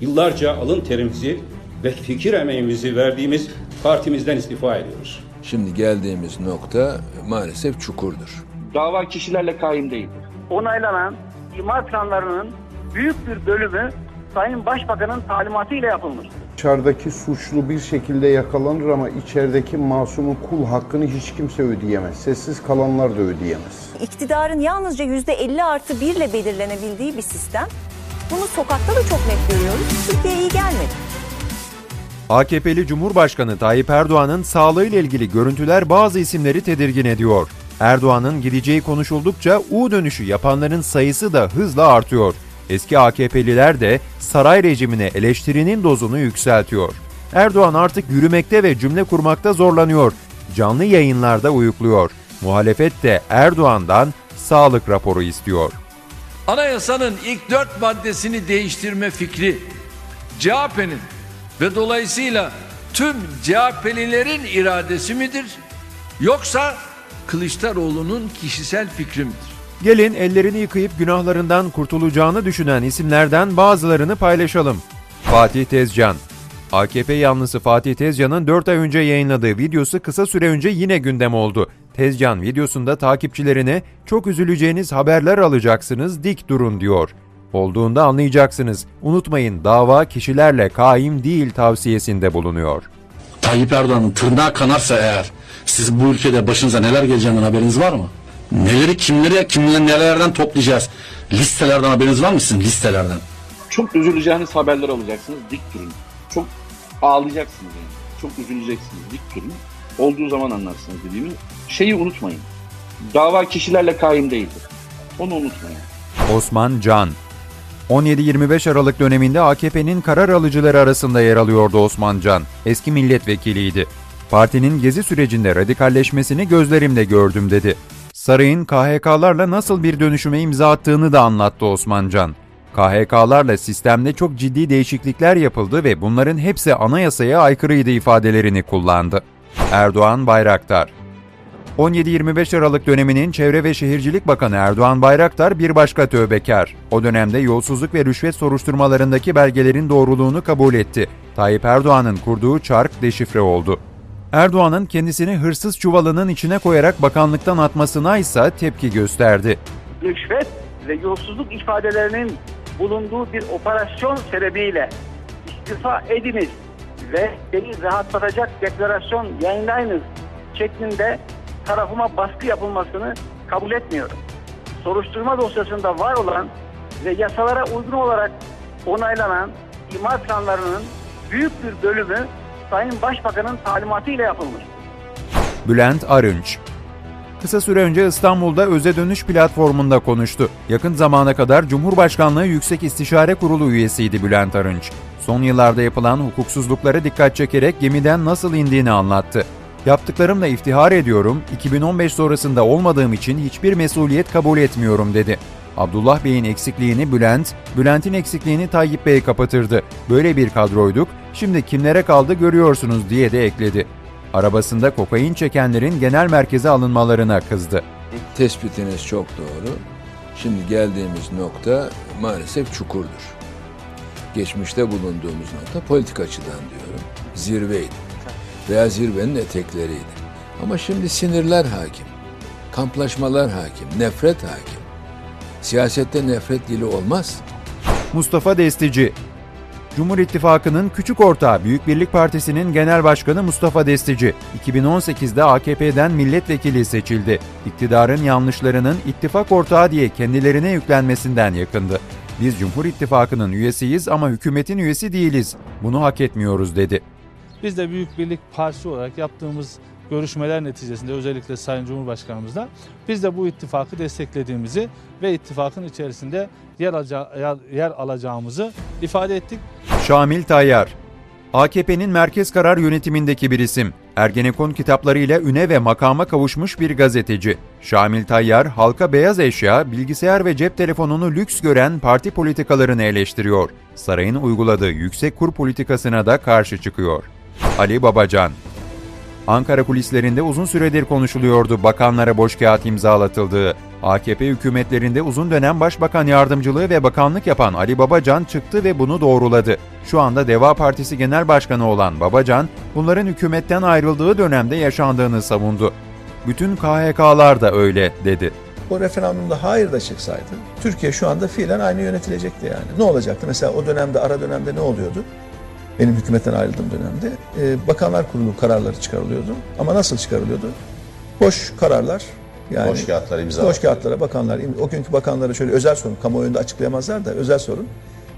yıllarca alın terimizi ve fikir emeğimizi verdiğimiz partimizden istifa ediyoruz. Şimdi geldiğimiz nokta maalesef çukurdur. Dava kişilerle kaim değildir. onaylanan imar planlarının büyük bir bölümü Sayın Başbakan'ın talimatıyla yapılmıştır. Dışarıdaki suçlu bir şekilde yakalanır ama içerideki masumun kul hakkını hiç kimse ödeyemez. Sessiz kalanlar da ödeyemez. İktidarın yalnızca %50 artı 1 ile belirlenebildiği bir sistem. Bunu sokakta da çok net görüyoruz. Türkiye'ye iyi gelmedi. AKP'li Cumhurbaşkanı Tayyip Erdoğan'ın sağlığıyla ilgili görüntüler bazı isimleri tedirgin ediyor. Erdoğan'ın gideceği konuşuldukça U dönüşü yapanların sayısı da hızla artıyor. Eski AKP'liler de saray rejimine eleştirinin dozunu yükseltiyor. Erdoğan artık yürümekte ve cümle kurmakta zorlanıyor. Canlı yayınlarda uyukluyor. Muhalefet de Erdoğan'dan sağlık raporu istiyor. Anayasanın ilk dört maddesini değiştirme fikri CHP'nin ve dolayısıyla tüm CHP'lilerin iradesi midir? Yoksa Kılıçdaroğlu'nun kişisel fikri midir? Gelin ellerini yıkayıp günahlarından kurtulacağını düşünen isimlerden bazılarını paylaşalım. Fatih Tezcan AKP yanlısı Fatih Tezcan'ın 4 ay önce yayınladığı videosu kısa süre önce yine gündem oldu. Tezcan videosunda takipçilerine çok üzüleceğiniz haberler alacaksınız dik durun diyor. Olduğunda anlayacaksınız. Unutmayın dava kişilerle kaim değil tavsiyesinde bulunuyor. Tayyip Erdoğan'ın tırnağı kanarsa eğer siz bu ülkede başınıza neler geleceğinden haberiniz var mı? Neleri kimlere kimler nelerden toplayacağız? Listelerden haberiniz var mı sizin listelerden? Çok üzüleceğiniz haberler alacaksınız. Dik durun. Çok ağlayacaksınız yani. Çok üzüleceksiniz. Dik durun. Olduğu zaman anlarsınız dediğimi. Şeyi unutmayın. Dava kişilerle kaim değildir. Onu unutmayın. Osman Can 17-25 Aralık döneminde AKP'nin karar alıcıları arasında yer alıyordu Osman Can. Eski milletvekiliydi. Partinin gezi sürecinde radikalleşmesini gözlerimle gördüm dedi. Sarayın KHK'larla nasıl bir dönüşüme imza attığını da anlattı Osman Can. KHK'larla sistemde çok ciddi değişiklikler yapıldı ve bunların hepsi anayasaya aykırıydı ifadelerini kullandı. Erdoğan Bayraktar 17-25 Aralık döneminin Çevre ve Şehircilik Bakanı Erdoğan Bayraktar bir başka tövbekar. O dönemde yolsuzluk ve rüşvet soruşturmalarındaki belgelerin doğruluğunu kabul etti. Tayyip Erdoğan'ın kurduğu çark deşifre oldu. Erdoğan'ın kendisini hırsız çuvalının içine koyarak bakanlıktan atmasına ise tepki gösterdi. Rüşvet ve yolsuzluk ifadelerinin bulunduğu bir operasyon sebebiyle istifa ediniz ve beni rahatlatacak deklarasyon yayınlayınız şeklinde tarafıma baskı yapılmasını kabul etmiyorum. Soruşturma dosyasında var olan ve yasalara uygun olarak onaylanan imar planlarının büyük bir bölümü Sayın Başbakan'ın talimatıyla yapılmış. Bülent Arınç Kısa süre önce İstanbul'da Öze Dönüş platformunda konuştu. Yakın zamana kadar Cumhurbaşkanlığı Yüksek İstişare Kurulu üyesiydi Bülent Arınç. Son yıllarda yapılan hukuksuzluklara dikkat çekerek gemiden nasıl indiğini anlattı. Yaptıklarımla iftihar ediyorum, 2015 sonrasında olmadığım için hiçbir mesuliyet kabul etmiyorum dedi. Abdullah Bey'in eksikliğini Bülent, Bülent'in eksikliğini Tayyip Bey kapatırdı. Böyle bir kadroyduk, şimdi kimlere kaldı görüyorsunuz diye de ekledi. Arabasında kokain çekenlerin genel merkeze alınmalarına kızdı. Tespitiniz çok doğru. Şimdi geldiğimiz nokta maalesef çukurdur. Geçmişte bulunduğumuz nokta politik açıdan diyorum. Zirveydi. Veya zirvenin etekleriydi. Ama şimdi sinirler hakim. Kamplaşmalar hakim. Nefret hakim. Siyasette nefret dili olmaz. Mustafa Destici Cumhur İttifakı'nın küçük ortağı Büyük Birlik Partisi'nin genel başkanı Mustafa Destici, 2018'de AKP'den milletvekili seçildi. İktidarın yanlışlarının ittifak ortağı diye kendilerine yüklenmesinden yakındı. Biz Cumhur İttifakı'nın üyesiyiz ama hükümetin üyesi değiliz. Bunu hak etmiyoruz dedi. Biz de Büyük Birlik Partisi olarak yaptığımız görüşmeler neticesinde özellikle Sayın Cumhurbaşkanımızla biz de bu ittifakı desteklediğimizi ve ittifakın içerisinde yer, alaca- yer, yer alacağımızı ifade ettik. Şamil Tayyar AKP'nin merkez karar yönetimindeki bir isim. Ergenekon kitaplarıyla üne ve makama kavuşmuş bir gazeteci. Şamil Tayyar, halka beyaz eşya, bilgisayar ve cep telefonunu lüks gören parti politikalarını eleştiriyor. Sarayın uyguladığı yüksek kur politikasına da karşı çıkıyor. Ali Babacan Ankara kulislerinde uzun süredir konuşuluyordu bakanlara boş kağıt imzalatıldığı. AKP hükümetlerinde uzun dönem başbakan yardımcılığı ve bakanlık yapan Ali Babacan çıktı ve bunu doğruladı. Şu anda Deva Partisi Genel Başkanı olan Babacan, bunların hükümetten ayrıldığı dönemde yaşandığını savundu. Bütün KHK'lar da öyle dedi. O referandumda hayır da çıksaydı Türkiye şu anda fiilen aynı yönetilecekti yani. Ne olacaktı? Mesela o dönemde ara dönemde ne oluyordu? Benim hükümetten ayrıldığım dönemde e, Bakanlar Kurulu kararları çıkarılıyordu. Ama nasıl çıkarılıyordu? Boş kararlar. Yani Boş kağıtlar imza. Boş kağıtlara bakanlar, o günkü bakanlara şöyle özel sorun, kamuoyunda açıklayamazlar da özel sorun.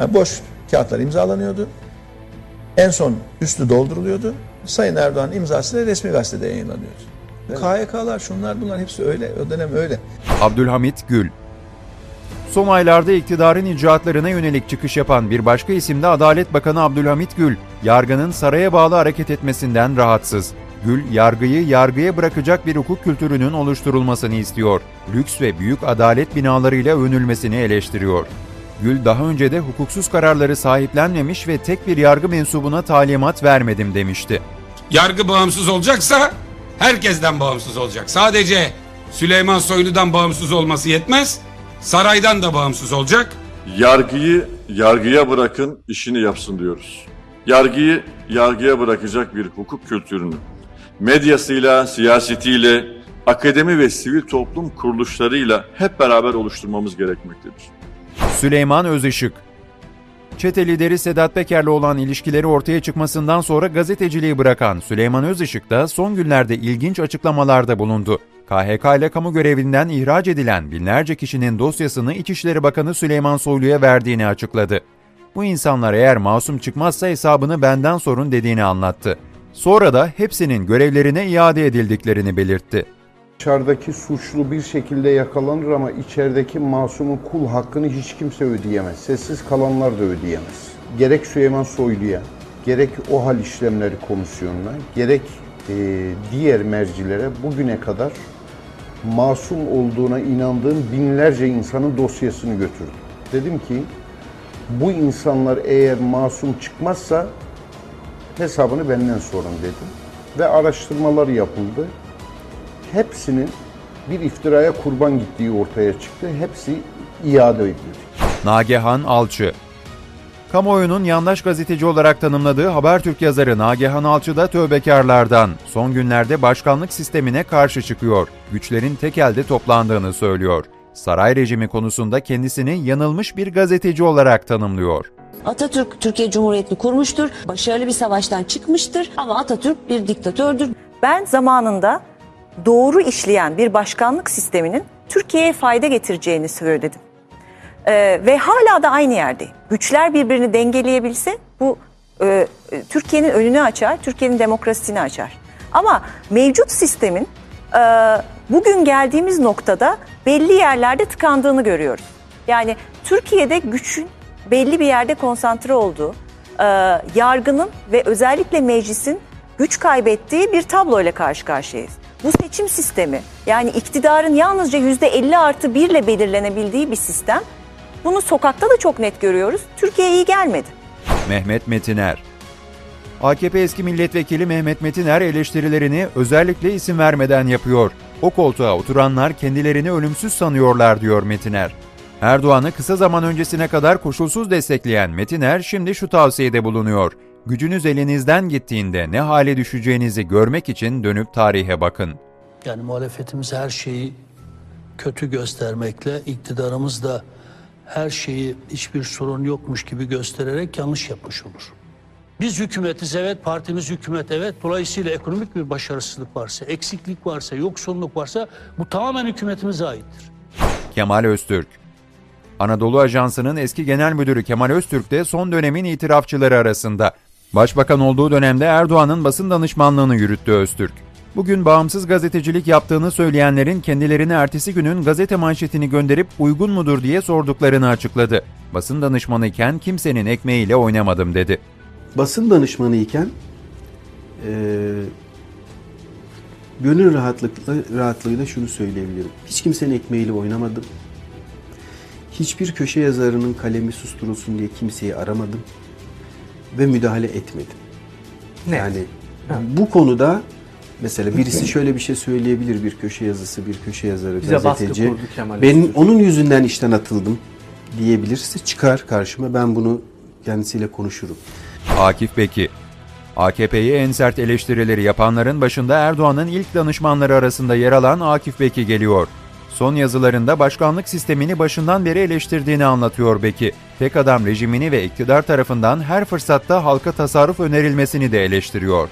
Yani boş kağıtlar imzalanıyordu. En son üstü dolduruluyordu. Sayın Erdoğan imzasıyla resmi gazetede yayınlanıyordu. KYK'lar şunlar bunlar hepsi öyle. O dönem öyle. Abdülhamit Gül Son aylarda iktidarın icraatlarına yönelik çıkış yapan bir başka isim de Adalet Bakanı Abdülhamit Gül, yargının saraya bağlı hareket etmesinden rahatsız. Gül, yargıyı yargıya bırakacak bir hukuk kültürünün oluşturulmasını istiyor. Lüks ve büyük adalet binalarıyla övünülmesini eleştiriyor. Gül daha önce de hukuksuz kararları sahiplenmemiş ve tek bir yargı mensubuna talimat vermedim demişti. Yargı bağımsız olacaksa herkesten bağımsız olacak. Sadece Süleyman Soylu'dan bağımsız olması yetmez. Saraydan da bağımsız olacak. Yargıyı yargıya bırakın işini yapsın diyoruz. Yargıyı yargıya bırakacak bir hukuk kültürünü medyasıyla, siyasetiyle, akademi ve sivil toplum kuruluşlarıyla hep beraber oluşturmamız gerekmektedir. Süleyman Özışık Çete lideri Sedat Peker'le olan ilişkileri ortaya çıkmasından sonra gazeteciliği bırakan Süleyman Özışık da son günlerde ilginç açıklamalarda bulundu. KHK ile kamu görevinden ihraç edilen binlerce kişinin dosyasını İçişleri Bakanı Süleyman Soylu'ya verdiğini açıkladı. Bu insanlar eğer masum çıkmazsa hesabını benden sorun dediğini anlattı. Sonra da hepsinin görevlerine iade edildiklerini belirtti. Dışarıdaki suçlu bir şekilde yakalanır ama içerideki masumun kul hakkını hiç kimse ödeyemez. Sessiz kalanlar da ödeyemez. Gerek Süleyman Soylu'ya, gerek o hal işlemleri komisyonuna, gerek e, diğer mercilere bugüne kadar masum olduğuna inandığım binlerce insanın dosyasını götürdüm. Dedim ki bu insanlar eğer masum çıkmazsa hesabını benden sorun dedim. Ve araştırmalar yapıldı. Hepsinin bir iftiraya kurban gittiği ortaya çıktı. Hepsi iade edildi. Nagehan Alçı Kamuoyunun yandaş gazeteci olarak tanımladığı Habertürk yazarı Nagehan Alçı da tövbekarlardan. Son günlerde başkanlık sistemine karşı çıkıyor. Güçlerin tek elde toplandığını söylüyor. Saray rejimi konusunda kendisini yanılmış bir gazeteci olarak tanımlıyor. Atatürk Türkiye Cumhuriyeti'ni kurmuştur. Başarılı bir savaştan çıkmıştır ama Atatürk bir diktatördür. Ben zamanında doğru işleyen bir başkanlık sisteminin Türkiye'ye fayda getireceğini söyledim. Ee, ve hala da aynı yerdeyim. Güçler birbirini dengeleyebilse bu e, e, Türkiye'nin önünü açar, Türkiye'nin demokrasisini açar. Ama mevcut sistemin e, bugün geldiğimiz noktada belli yerlerde tıkandığını görüyoruz. Yani Türkiye'de güçün belli bir yerde konsantre olduğu, e, yargının ve özellikle meclisin güç kaybettiği bir tabloyla karşı karşıyayız. Bu seçim sistemi yani iktidarın yalnızca yüzde 50 artı 1 ile belirlenebildiği bir sistem. Bunu sokakta da çok net görüyoruz. Türkiye'ye iyi gelmedi. Mehmet Metiner AKP eski milletvekili Mehmet Metiner eleştirilerini özellikle isim vermeden yapıyor. O koltuğa oturanlar kendilerini ölümsüz sanıyorlar diyor Metiner. Erdoğan'ı kısa zaman öncesine kadar koşulsuz destekleyen Metiner şimdi şu tavsiyede bulunuyor. Gücünüz elinizden gittiğinde ne hale düşeceğinizi görmek için dönüp tarihe bakın. Yani muhalefetimiz her şeyi kötü göstermekle, iktidarımız da her şeyi hiçbir sorun yokmuş gibi göstererek yanlış yapmış olur. Biz hükümetiz evet, partimiz hükümet evet. Dolayısıyla ekonomik bir başarısızlık varsa, eksiklik varsa, yoksulluk varsa bu tamamen hükümetimize aittir. Kemal Öztürk Anadolu Ajansı'nın eski genel müdürü Kemal Öztürk de son dönemin itirafçıları arasında. Başbakan olduğu dönemde Erdoğan'ın basın danışmanlığını yürüttü Öztürk. Bugün bağımsız gazetecilik yaptığını söyleyenlerin kendilerine ertesi günün gazete manşetini gönderip uygun mudur diye sorduklarını açıkladı. Basın danışmanı iken kimsenin ekmeğiyle oynamadım dedi. Basın danışmanı iken e, gönül rahatlıkla, rahatlığıyla şunu söyleyebilirim. Hiç kimsenin ekmeğiyle oynamadım. Hiçbir köşe yazarının kalemi susturulsun diye kimseyi aramadım ve müdahale etmedim. Net. Yani bu konuda Mesela birisi şöyle bir şey söyleyebilir bir köşe yazısı, bir köşe yazarı, Bize gazeteci. kurdu Ben onun yüzünden işten atıldım diyebilirse çıkar karşıma ben bunu kendisiyle konuşurum. Akif Beki AKP'yi en sert eleştirileri yapanların başında Erdoğan'ın ilk danışmanları arasında yer alan Akif Beki geliyor. Son yazılarında başkanlık sistemini başından beri eleştirdiğini anlatıyor Beki. Tek adam rejimini ve iktidar tarafından her fırsatta halka tasarruf önerilmesini de eleştiriyor.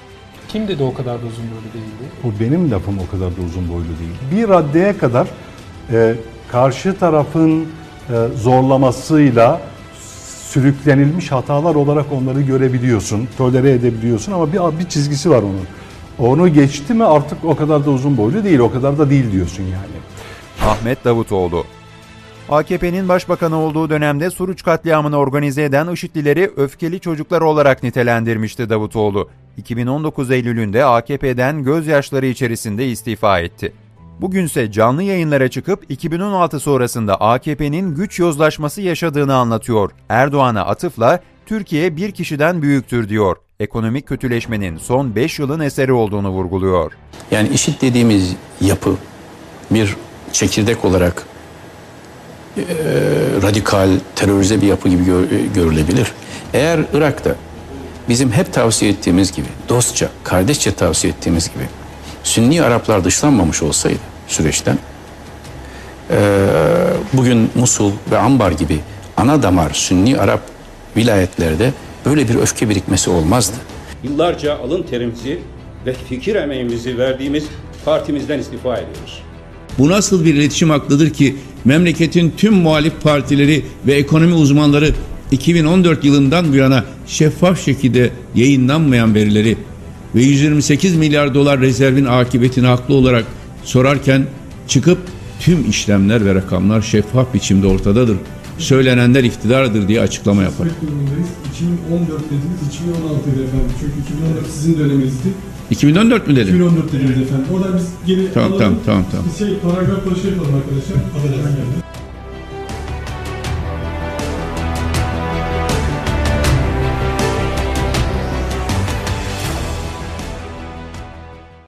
Kim dedi o kadar da uzun boylu değildi? O benim lafım o kadar da uzun boylu değil. Bir raddeye kadar e, karşı tarafın e, zorlamasıyla sürüklenilmiş hatalar olarak onları görebiliyorsun, tolere edebiliyorsun ama bir, bir çizgisi var onun. Onu geçti mi artık o kadar da uzun boylu değil, o kadar da değil diyorsun yani. Ahmet Davutoğlu AKP'nin başbakanı olduğu dönemde Suruç katliamını organize eden IŞİD'lileri öfkeli çocuklar olarak nitelendirmişti Davutoğlu. 2019 Eylül'ünde AKP'den gözyaşları içerisinde istifa etti. Bugünse canlı yayınlara çıkıp 2016 sonrasında AKP'nin güç yozlaşması yaşadığını anlatıyor. Erdoğan'a atıfla Türkiye bir kişiden büyüktür diyor. Ekonomik kötüleşmenin son 5 yılın eseri olduğunu vurguluyor. Yani IŞİD dediğimiz yapı bir çekirdek olarak e, radikal, terörize bir yapı gibi gör- görülebilir. Eğer Irak'ta bizim hep tavsiye ettiğimiz gibi, dostça, kardeşçe tavsiye ettiğimiz gibi Sünni Araplar dışlanmamış olsaydı süreçten e, bugün Musul ve Ambar gibi ana damar Sünni Arap vilayetlerde böyle bir öfke birikmesi olmazdı. Yıllarca alın terimizi ve fikir emeğimizi verdiğimiz partimizden istifa ediyoruz. Bu nasıl bir iletişim aklıdır ki memleketin tüm muhalif partileri ve ekonomi uzmanları 2014 yılından bu yana şeffaf şekilde yayınlanmayan verileri ve 128 milyar dolar rezervin akıbetini haklı olarak sorarken çıkıp tüm işlemler ve rakamlar şeffaf biçimde ortadadır. Söylenenler iftidardır diye açıklama yapar. 2014 dediniz, 2016 dedi efendim. Çünkü 2014 sizin döneminizdi. 2014 mü dedim? 2014 dediniz efendim. Oradan biz geri Tamam, alalım. tamam, tamam, tamam. Biz şey, paragraf başı yapalım arkadaşlar. Affedersiniz.